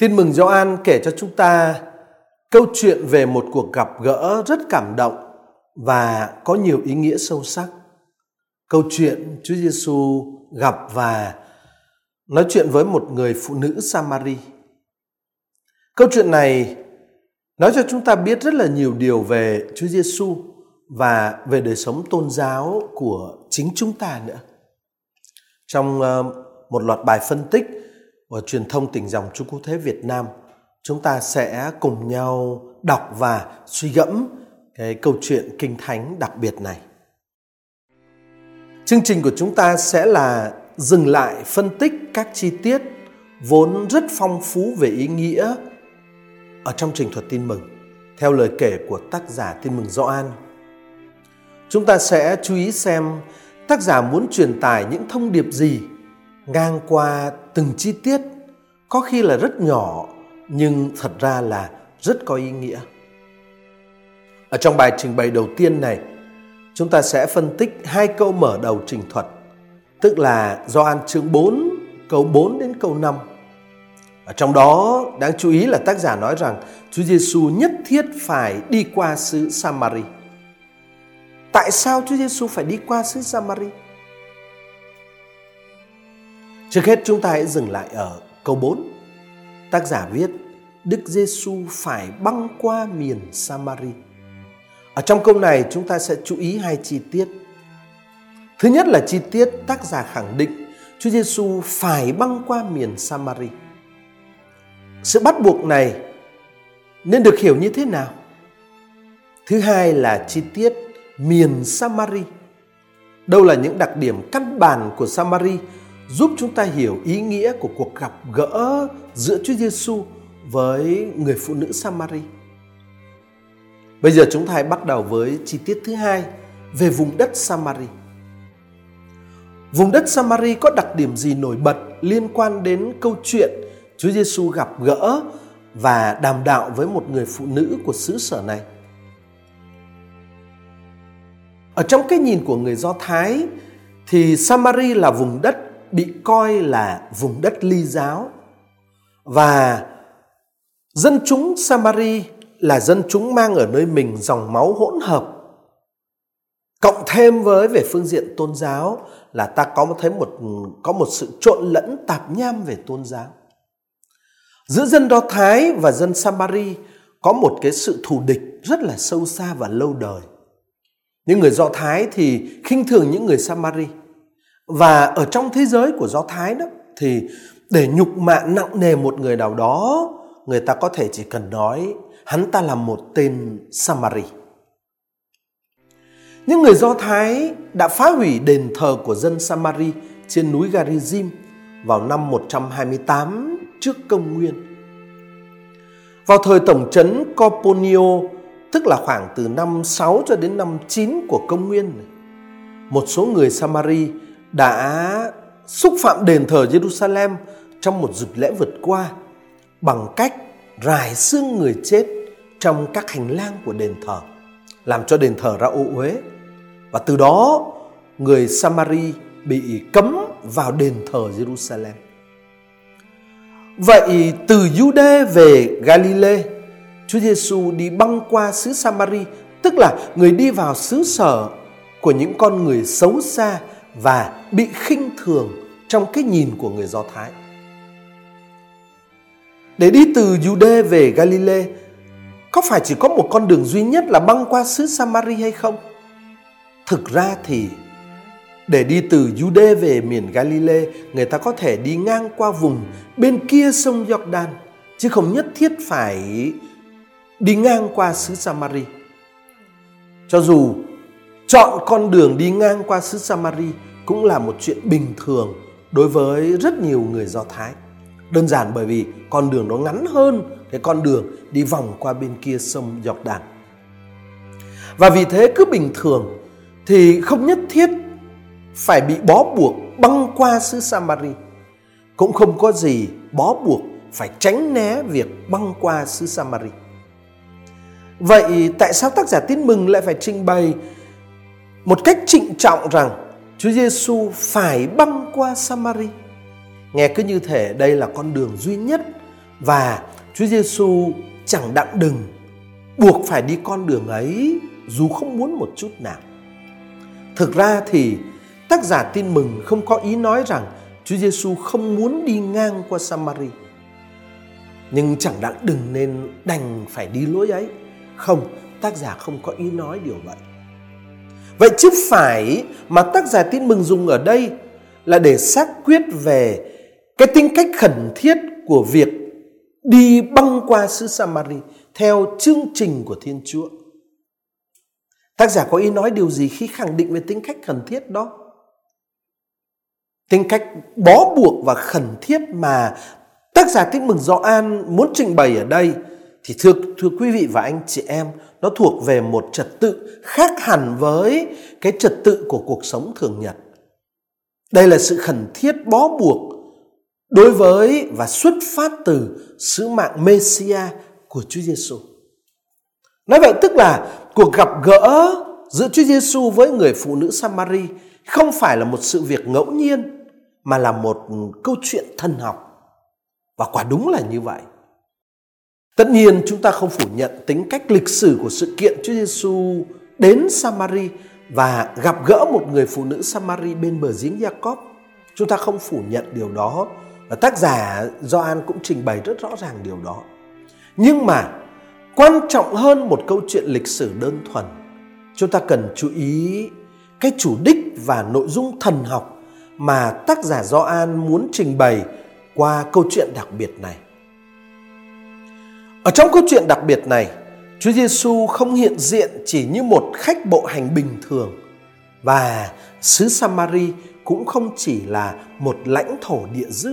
Tin mừng Gioan kể cho chúng ta câu chuyện về một cuộc gặp gỡ rất cảm động và có nhiều ý nghĩa sâu sắc. Câu chuyện Chúa Giêsu gặp và nói chuyện với một người phụ nữ Samari. Câu chuyện này nói cho chúng ta biết rất là nhiều điều về Chúa Giêsu và về đời sống tôn giáo của chính chúng ta nữa. Trong ờ, một loạt bài phân tích của truyền thông tỉnh dòng Trung Quốc Thế Việt Nam, chúng ta sẽ cùng nhau đọc và suy gẫm cái câu chuyện kinh thánh đặc biệt này. Chương trình của chúng ta sẽ là dừng lại phân tích các chi tiết vốn rất phong phú về ý nghĩa ở trong trình thuật tin mừng theo lời kể của tác giả tin mừng Gioan. Chúng ta sẽ chú ý xem tác giả muốn truyền tải những thông điệp gì ngang qua từng chi tiết có khi là rất nhỏ nhưng thật ra là rất có ý nghĩa. Ở trong bài trình bày đầu tiên này, chúng ta sẽ phân tích hai câu mở đầu trình thuật, tức là do an chương 4, câu 4 đến câu 5. Ở trong đó đáng chú ý là tác giả nói rằng Chúa Giêsu nhất thiết phải đi qua xứ Samari. Tại sao Chúa Giêsu phải đi qua xứ Samari? Trước hết chúng ta hãy dừng lại ở câu 4. Tác giả viết, Đức Giêsu phải băng qua miền Samari. Ở trong câu này chúng ta sẽ chú ý hai chi tiết. Thứ nhất là chi tiết tác giả khẳng định Chúa Giêsu phải băng qua miền Samari. Sự bắt buộc này nên được hiểu như thế nào? Thứ hai là chi tiết miền Samari. Đâu là những đặc điểm căn bản của Samari giúp chúng ta hiểu ý nghĩa của cuộc gặp gỡ giữa Chúa Giêsu với người phụ nữ Samari. Bây giờ chúng ta hãy bắt đầu với chi tiết thứ hai về vùng đất Samari. Vùng đất Samari có đặc điểm gì nổi bật liên quan đến câu chuyện Chúa Giêsu gặp gỡ và đàm đạo với một người phụ nữ của xứ sở này? Ở trong cái nhìn của người Do Thái thì Samari là vùng đất bị coi là vùng đất ly giáo. Và dân chúng Samari là dân chúng mang ở nơi mình dòng máu hỗn hợp. Cộng thêm với về phương diện tôn giáo là ta có thấy một, có một sự trộn lẫn tạp nham về tôn giáo. Giữa dân Do Thái và dân Samari có một cái sự thù địch rất là sâu xa và lâu đời. Những người Do Thái thì khinh thường những người Samari và ở trong thế giới của Do Thái đó thì để nhục mạ nặng nề một người nào đó, người ta có thể chỉ cần nói hắn ta là một tên Samari. Những người Do Thái đã phá hủy đền thờ của dân Samari trên núi Garizim vào năm 128 trước công nguyên. Vào thời tổng trấn Coponio, tức là khoảng từ năm 6 cho đến năm 9 của công nguyên, một số người Samari đã xúc phạm đền thờ Jerusalem trong một dịp lễ vượt qua bằng cách rải xương người chết trong các hành lang của đền thờ, làm cho đền thờ ra ô uế. Và từ đó, người Samari bị cấm vào đền thờ Jerusalem. Vậy từ Jude về Galilee, Chúa Giêsu đi băng qua xứ Samari, tức là người đi vào xứ sở của những con người xấu xa và bị khinh thường trong cái nhìn của người Do Thái. Để đi từ Jude về Galilee, có phải chỉ có một con đường duy nhất là băng qua xứ Samari hay không? Thực ra thì để đi từ Jude về miền Galilee, người ta có thể đi ngang qua vùng bên kia sông Jordan, chứ không nhất thiết phải đi ngang qua xứ Samari. Cho dù chọn con đường đi ngang qua xứ Samari cũng là một chuyện bình thường đối với rất nhiều người Do Thái. Đơn giản bởi vì con đường nó ngắn hơn cái con đường đi vòng qua bên kia sông Jordan. Và vì thế cứ bình thường thì không nhất thiết phải bị bó buộc băng qua xứ Samari. Cũng không có gì bó buộc phải tránh né việc băng qua xứ Samari. Vậy tại sao tác giả tin mừng lại phải trình bày một cách trịnh trọng rằng Chúa Giêsu phải băng qua Samari. Nghe cứ như thể đây là con đường duy nhất và Chúa Giêsu chẳng đặng đừng buộc phải đi con đường ấy dù không muốn một chút nào. Thực ra thì tác giả tin mừng không có ý nói rằng Chúa Giêsu không muốn đi ngang qua Samari. Nhưng chẳng đặng đừng nên đành phải đi lối ấy. Không, tác giả không có ý nói điều vậy. Vậy chứ phải mà tác giả tin mừng dùng ở đây là để xác quyết về cái tính cách khẩn thiết của việc đi băng qua xứ Samari theo chương trình của Thiên Chúa. Tác giả có ý nói điều gì khi khẳng định về tính cách khẩn thiết đó? Tính cách bó buộc và khẩn thiết mà tác giả tin mừng Gioan muốn trình bày ở đây thì thưa thưa quý vị và anh chị em, nó thuộc về một trật tự khác hẳn với cái trật tự của cuộc sống thường nhật. Đây là sự khẩn thiết bó buộc đối với và xuất phát từ sứ mạng Messia của Chúa Giêsu. Nói vậy tức là cuộc gặp gỡ giữa Chúa Giêsu với người phụ nữ Samari không phải là một sự việc ngẫu nhiên mà là một câu chuyện thần học. Và quả đúng là như vậy. Tất nhiên chúng ta không phủ nhận tính cách lịch sử của sự kiện Chúa Giêsu đến Samari và gặp gỡ một người phụ nữ Samari bên bờ giếng Jacob. Chúng ta không phủ nhận điều đó và tác giả Gioan cũng trình bày rất rõ ràng điều đó. Nhưng mà quan trọng hơn một câu chuyện lịch sử đơn thuần, chúng ta cần chú ý cái chủ đích và nội dung thần học mà tác giả Gioan muốn trình bày qua câu chuyện đặc biệt này. Ở trong câu chuyện đặc biệt này, Chúa Giêsu không hiện diện chỉ như một khách bộ hành bình thường và xứ Samari cũng không chỉ là một lãnh thổ địa dư.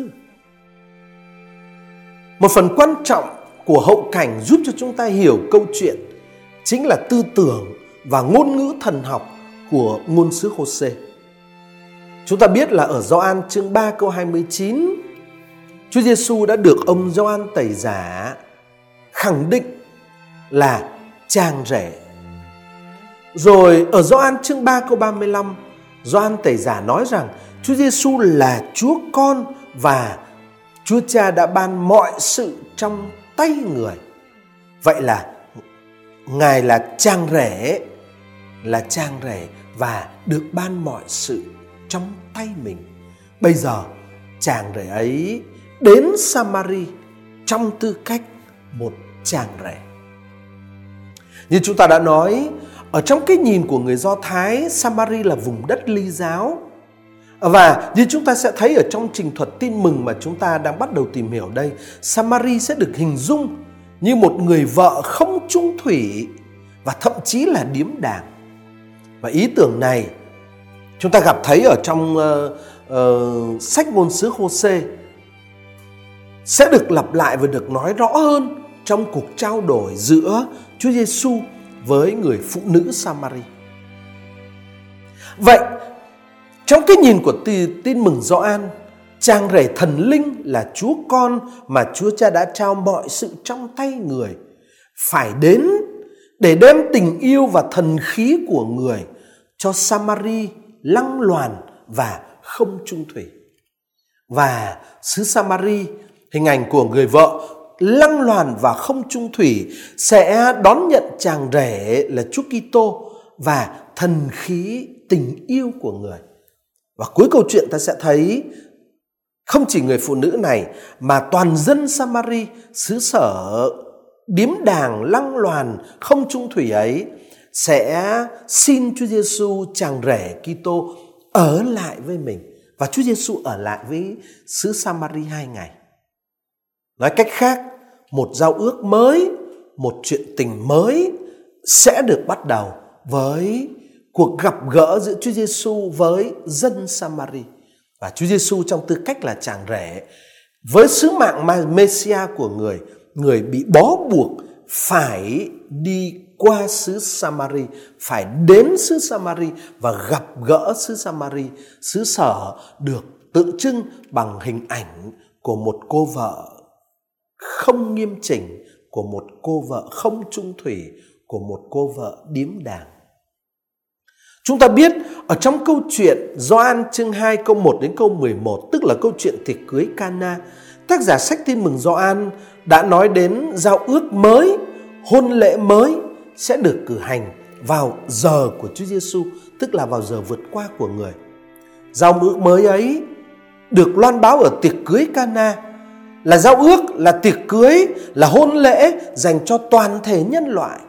Một phần quan trọng của hậu cảnh giúp cho chúng ta hiểu câu chuyện chính là tư tưởng và ngôn ngữ thần học của ngôn sứ Hosea. Chúng ta biết là ở Gioan chương 3 câu 29, Chúa Giêsu đã được ông Gioan tẩy giả khẳng định là chàng rể. Rồi ở Gioan chương 3 câu 35, Gioan tẩy giả nói rằng Chúa Giêsu là Chúa con và Chúa Cha đã ban mọi sự trong tay người. Vậy là Ngài là chàng rể, là chàng rể và được ban mọi sự trong tay mình. Bây giờ chàng rể ấy đến Samari trong tư cách một chàng rể. Như chúng ta đã nói, ở trong cái nhìn của người Do Thái, Samari là vùng đất ly giáo. Và như chúng ta sẽ thấy ở trong trình thuật tin mừng mà chúng ta đang bắt đầu tìm hiểu đây, Samari sẽ được hình dung như một người vợ không trung thủy và thậm chí là điếm đàng. Và ý tưởng này chúng ta gặp thấy ở trong uh, uh, sách ngôn sứ Hô-xê sẽ được lặp lại và được nói rõ hơn trong cuộc trao đổi giữa Chúa Giêsu với người phụ nữ Samari. Vậy, trong cái nhìn của tin mừng Gioan, chàng rể thần linh là Chúa con mà Chúa Cha đã trao mọi sự trong tay người, phải đến để đem tình yêu và thần khí của người cho Samari lăng loàn và không trung thủy. Và xứ Samari, hình ảnh của người vợ lăng loàn và không trung thủy sẽ đón nhận chàng rể là Chúa Kitô và thần khí tình yêu của người. Và cuối câu chuyện ta sẽ thấy, không chỉ người phụ nữ này, mà toàn dân Samari, xứ sở, điếm đàng, lăng loàn, không trung thủy ấy sẽ xin Chúa Giêsu chàng rể Kitô ở lại với mình và Chúa Giêsu ở lại với xứ Samari hai ngày. Nói cách khác, một giao ước mới, một chuyện tình mới sẽ được bắt đầu với cuộc gặp gỡ giữa Chúa Giêsu với dân Samari. Và Chúa Giêsu trong tư cách là chàng rể với sứ mạng Messia của người, người bị bó buộc phải đi qua xứ Samari, phải đến xứ Samari và gặp gỡ xứ Samari, xứ sở được tượng trưng bằng hình ảnh của một cô vợ không nghiêm chỉnh của một cô vợ không trung thủy của một cô vợ điếm đàng. Chúng ta biết ở trong câu chuyện Gioan chương 2 câu 1 đến câu 11 tức là câu chuyện tiệc cưới Cana tác giả sách tin mừng Gioan đã nói đến giao ước mới, hôn lễ mới sẽ được cử hành vào giờ của Chúa Giêsu, tức là vào giờ vượt qua của người. Giao ước mới ấy được loan báo ở tiệc cưới Cana là giao ước, là tiệc cưới, là hôn lễ dành cho toàn thể nhân loại.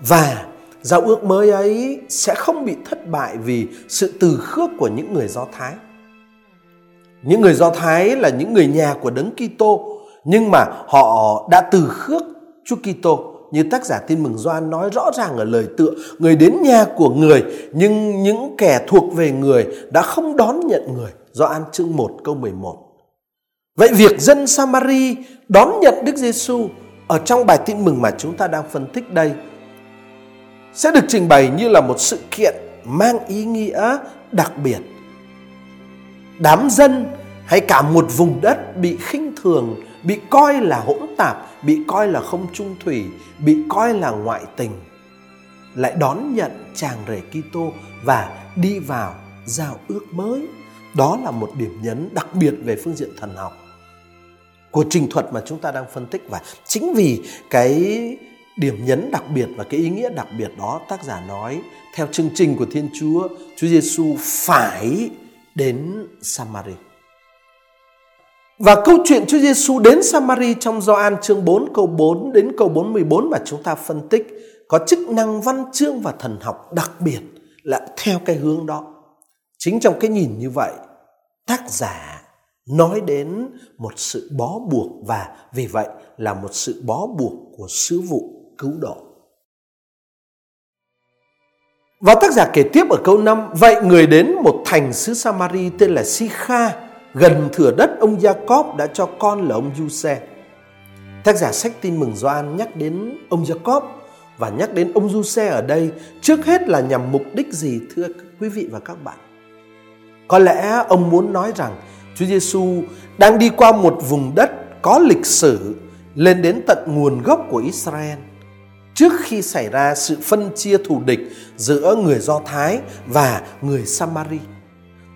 Và giao ước mới ấy sẽ không bị thất bại vì sự từ khước của những người Do Thái. Những người Do Thái là những người nhà của Đấng Kitô nhưng mà họ đã từ khước Chúa Kitô. Như tác giả tin mừng Gioan nói rõ ràng ở lời tựa người đến nhà của người nhưng những kẻ thuộc về người đã không đón nhận người. Gioan chương 1 câu 11 Vậy việc dân Samari đón nhận Đức Giêsu ở trong bài tin mừng mà chúng ta đang phân tích đây sẽ được trình bày như là một sự kiện mang ý nghĩa đặc biệt. Đám dân hay cả một vùng đất bị khinh thường, bị coi là hỗn tạp, bị coi là không trung thủy, bị coi là ngoại tình lại đón nhận chàng rể Kitô và đi vào giao ước mới. Đó là một điểm nhấn đặc biệt về phương diện thần học của trình thuật mà chúng ta đang phân tích và chính vì cái điểm nhấn đặc biệt và cái ý nghĩa đặc biệt đó tác giả nói theo chương trình của Thiên Chúa, Chúa Giêsu phải đến Samari. Và câu chuyện Chúa Giêsu đến Samari trong Gioan chương 4 câu 4 đến câu 44 mà chúng ta phân tích có chức năng văn chương và thần học đặc biệt là theo cái hướng đó. Chính trong cái nhìn như vậy, tác giả nói đến một sự bó buộc và vì vậy là một sự bó buộc của sứ vụ cứu độ. Và tác giả kể tiếp ở câu 5 Vậy người đến một thành xứ Samari tên là Sikha, Gần thửa đất ông Jacob đã cho con là ông Giuse Tác giả sách tin mừng Gioan nhắc đến ông Jacob Và nhắc đến ông Giuse ở đây Trước hết là nhằm mục đích gì, thưa quý vị và các bạn Có lẽ ông muốn nói rằng Chúa Giêsu đang đi qua một vùng đất có lịch sử, lên đến tận nguồn gốc của Israel trước khi xảy ra sự phân chia thù địch giữa người Do Thái và người Samari.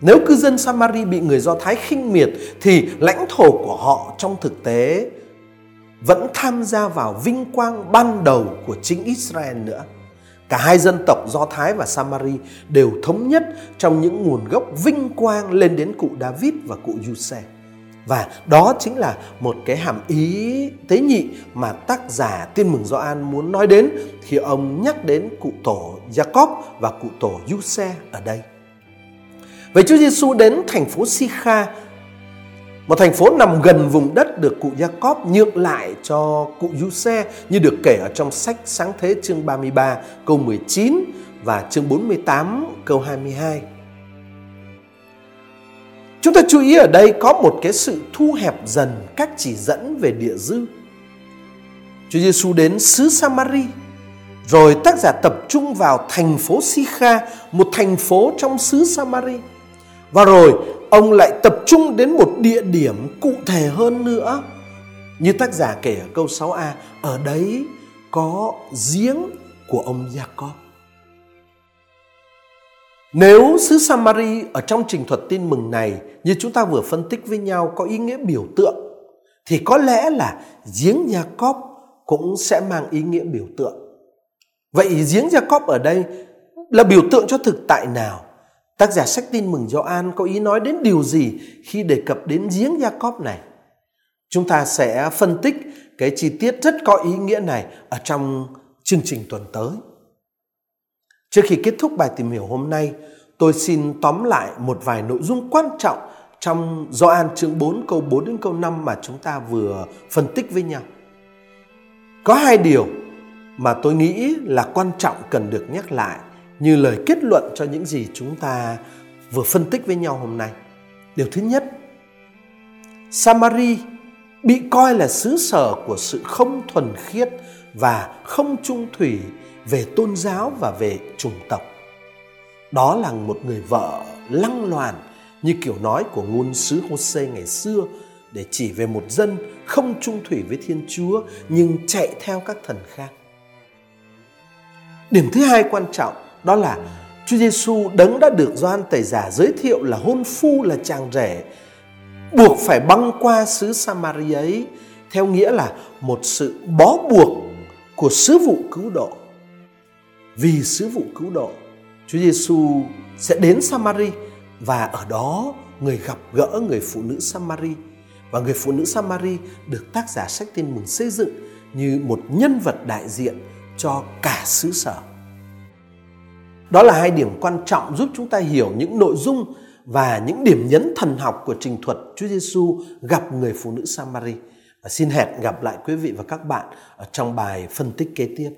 Nếu cư dân Samari bị người Do Thái khinh miệt, thì lãnh thổ của họ trong thực tế vẫn tham gia vào vinh quang ban đầu của chính Israel nữa. Cả hai dân tộc Do Thái và Samari đều thống nhất trong những nguồn gốc vinh quang lên đến cụ David và cụ Giuse. Và đó chính là một cái hàm ý tế nhị mà tác giả Tiên mừng Gioan muốn nói đến khi ông nhắc đến cụ tổ Jacob và cụ tổ Giuse ở đây. Vậy Chúa Giêsu đến thành phố Sikha một thành phố nằm gần vùng đất được cụ Jacob nhượng lại cho cụ Giuse như được kể ở trong sách Sáng Thế chương 33 câu 19 và chương 48 câu 22. Chúng ta chú ý ở đây có một cái sự thu hẹp dần các chỉ dẫn về địa dư. Chúa Giêsu đến xứ Samari, rồi tác giả tập trung vào thành phố Sikha, một thành phố trong xứ Samari. Và rồi ông lại tập trung đến một địa điểm cụ thể hơn nữa. Như tác giả kể ở câu 6a, ở đấy có giếng của ông Jacob. Nếu xứ Samari ở trong trình thuật tin mừng này như chúng ta vừa phân tích với nhau có ý nghĩa biểu tượng thì có lẽ là giếng Jacob cũng sẽ mang ý nghĩa biểu tượng. Vậy giếng Jacob ở đây là biểu tượng cho thực tại nào? Tác giả sách tin mừng Gioan có ý nói đến điều gì khi đề cập đến giếng Jacob này? Chúng ta sẽ phân tích cái chi tiết rất có ý nghĩa này ở trong chương trình tuần tới. Trước khi kết thúc bài tìm hiểu hôm nay, tôi xin tóm lại một vài nội dung quan trọng trong Gioan chương 4 câu 4 đến câu 5 mà chúng ta vừa phân tích với nhau. Có hai điều mà tôi nghĩ là quan trọng cần được nhắc lại như lời kết luận cho những gì chúng ta vừa phân tích với nhau hôm nay. Điều thứ nhất, Samari bị coi là xứ sở của sự không thuần khiết và không trung thủy về tôn giáo và về chủng tộc. Đó là một người vợ lăng loàn như kiểu nói của ngôn sứ Hosea ngày xưa để chỉ về một dân không trung thủy với Thiên Chúa nhưng chạy theo các thần khác. Điểm thứ hai quan trọng đó là Chúa Giêsu đấng đã được Gioan Tẩy giả giới thiệu là hôn phu là chàng rể buộc phải băng qua xứ Samaria ấy theo nghĩa là một sự bó buộc của sứ vụ cứu độ. Vì sứ vụ cứu độ, Chúa Giêsu sẽ đến Samari và ở đó người gặp gỡ người phụ nữ Samari và người phụ nữ Samari được tác giả sách tin mừng xây dựng như một nhân vật đại diện cho cả xứ sở. Đó là hai điểm quan trọng giúp chúng ta hiểu những nội dung và những điểm nhấn thần học của trình thuật Chúa Giêsu gặp người phụ nữ Samari. Và xin hẹn gặp lại quý vị và các bạn ở trong bài phân tích kế tiếp.